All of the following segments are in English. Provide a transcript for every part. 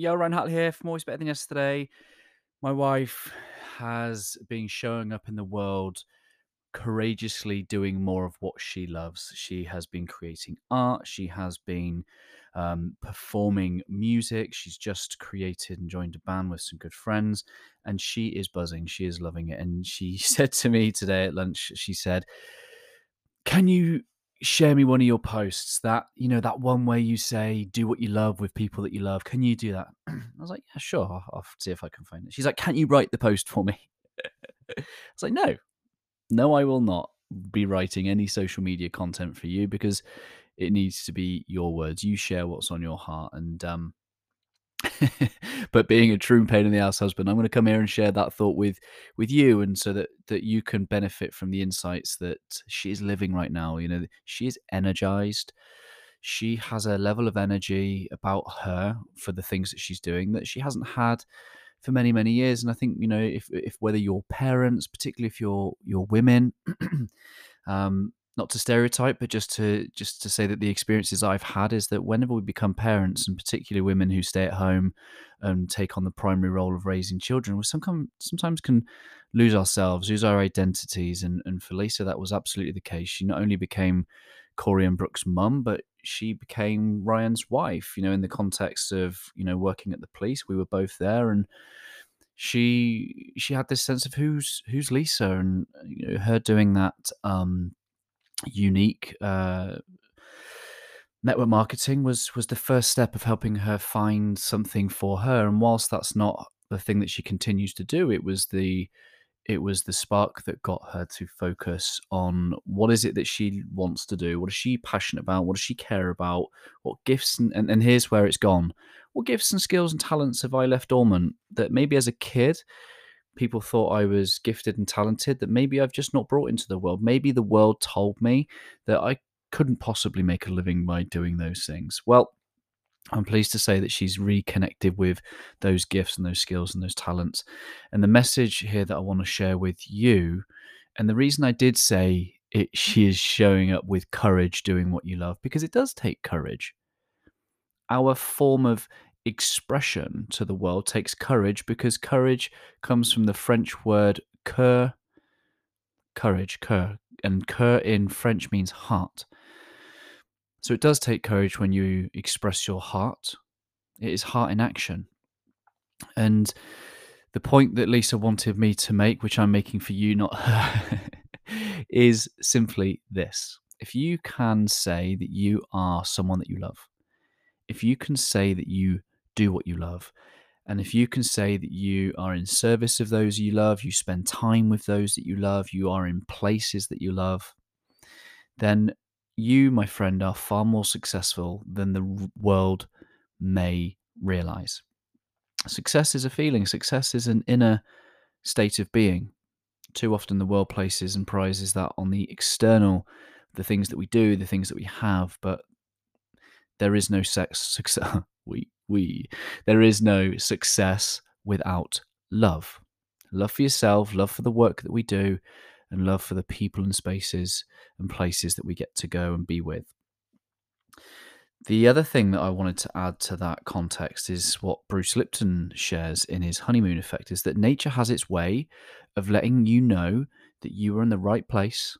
Yo, Ryan Hartley here from Always Better Than Yesterday. My wife has been showing up in the world courageously doing more of what she loves. She has been creating art, she has been um, performing music. She's just created and joined a band with some good friends, and she is buzzing. She is loving it. And she said to me today at lunch, she said, Can you share me one of your posts that you know that one where you say do what you love with people that you love. Can you do that? I was like yeah sure. I'll, I'll see if i can find it. She's like can't you write the post for me? I was like no. No i will not be writing any social media content for you because it needs to be your words. You share what's on your heart and um but being a true pain in the ass husband, I'm going to come here and share that thought with with you, and so that that you can benefit from the insights that she is living right now. You know, she is energized. She has a level of energy about her for the things that she's doing that she hasn't had for many many years. And I think you know, if if whether you're parents, particularly if you're you're women, um, not to stereotype, but just to just to say that the experiences I've had is that whenever we become parents, and particularly women who stay at home and take on the primary role of raising children, we sometimes sometimes can lose ourselves, lose our identities. And and for Lisa, that was absolutely the case. She not only became Corey and Brooke's mum, but she became Ryan's wife. You know, in the context of you know working at the police, we were both there, and she she had this sense of who's who's Lisa, and you know her doing that. Um, Younique uh, network marketing was was the first step of helping her find something for her and whilst that's not the thing that she continues to do it was the it was the spark that got her to focus on what is it that she wants to do what is she passionate about what does she care about what gifts and, and, and here's where it's gone. What gifts and skills and talents have i left dormant that maybe as a kid people thought I was gifted and talented that maybe I've just not brought into the world. Maybe the world told me that I couldn't possibly make a living by doing those things. Well, I'm pleased to say that she's reconnected with those gifts and those skills and those talents. And the message here that I want to share with you, and the reason I did say it, she is showing up with courage doing what you love, because it does take courage. Our form of expression to the world takes courage because courage comes from the French word cœur, courage, cœur, and cœur in French means heart. So it does take courage when you express your heart. It is heart in action. And the point that Lisa wanted me to make, which I'm making for you, not her, is simply this. If you can say that you are someone that you love, if you can say that you do what you love. And if you can say that you are in service of those you love, you spend time with those that you love, you are in places that you love, then you, my friend, are far more successful than the world may realize. Success is a feeling, success is an inner state of being. Too often, the world places and prizes that on the external, the things that we do, the things that we have, but there is no sex success. we we. There is no success without love. Love for yourself, love for the work that we do, and love for the people and spaces and places that we get to go and be with. The other thing that I wanted to add to that context is what Bruce Lipton shares in his honeymoon effect is that nature has its way of letting you know that you are in the right place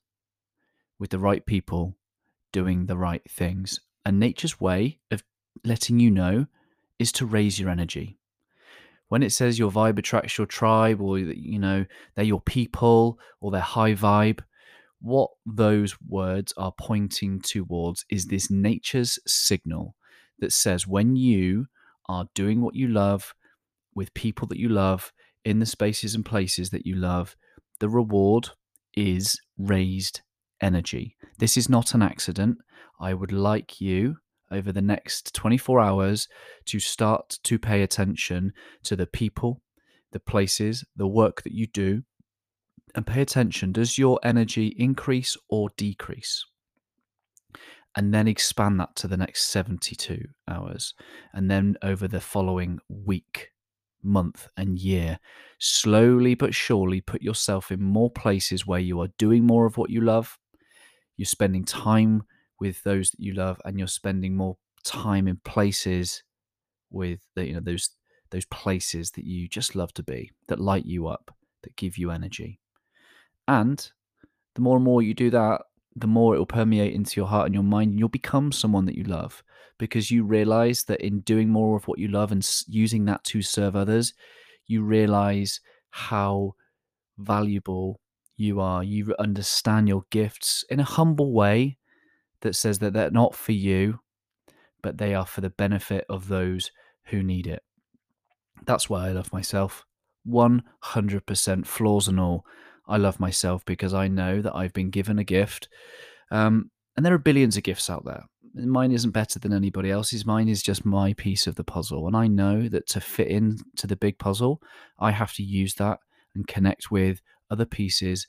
with the right people doing the right things. And nature's way of letting you know is to raise your energy. When it says your vibe attracts your tribe, or you know they're your people, or they're high vibe, what those words are pointing towards is this nature's signal that says when you are doing what you love with people that you love in the spaces and places that you love, the reward is raised energy. This is not an accident. I would like you over the next 24 hours to start to pay attention to the people, the places, the work that you do, and pay attention. Does your energy increase or decrease? And then expand that to the next 72 hours. And then over the following week, month, and year, slowly but surely put yourself in more places where you are doing more of what you love. You're spending time with those that you love and you're spending more time in places with the, you know those those places that you just love to be, that light you up, that give you energy. And the more and more you do that, the more it will permeate into your heart and your mind, and you'll become someone that you love because you realize that in doing more of what you love and using that to serve others, you realize how valuable you are. You understand your gifts in a humble way that says that they're not for you, but they are for the benefit of those who need it. That's why I love myself. 100% flaws and all. I love myself because I know that I've been given a gift. Um, and there are billions of gifts out there. Mine isn't better than anybody else's. Mine is just my piece of the puzzle. And I know that to fit into the big puzzle, I have to use that and connect with other pieces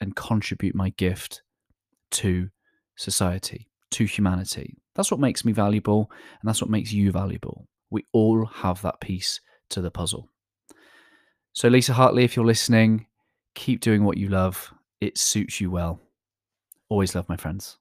and contribute my gift to society, to humanity. That's what makes me valuable, and that's what makes you valuable. We all have that piece to the puzzle. So, Lisa Hartley, if you're listening, keep doing what you love. It suits you well. Always love, my friends.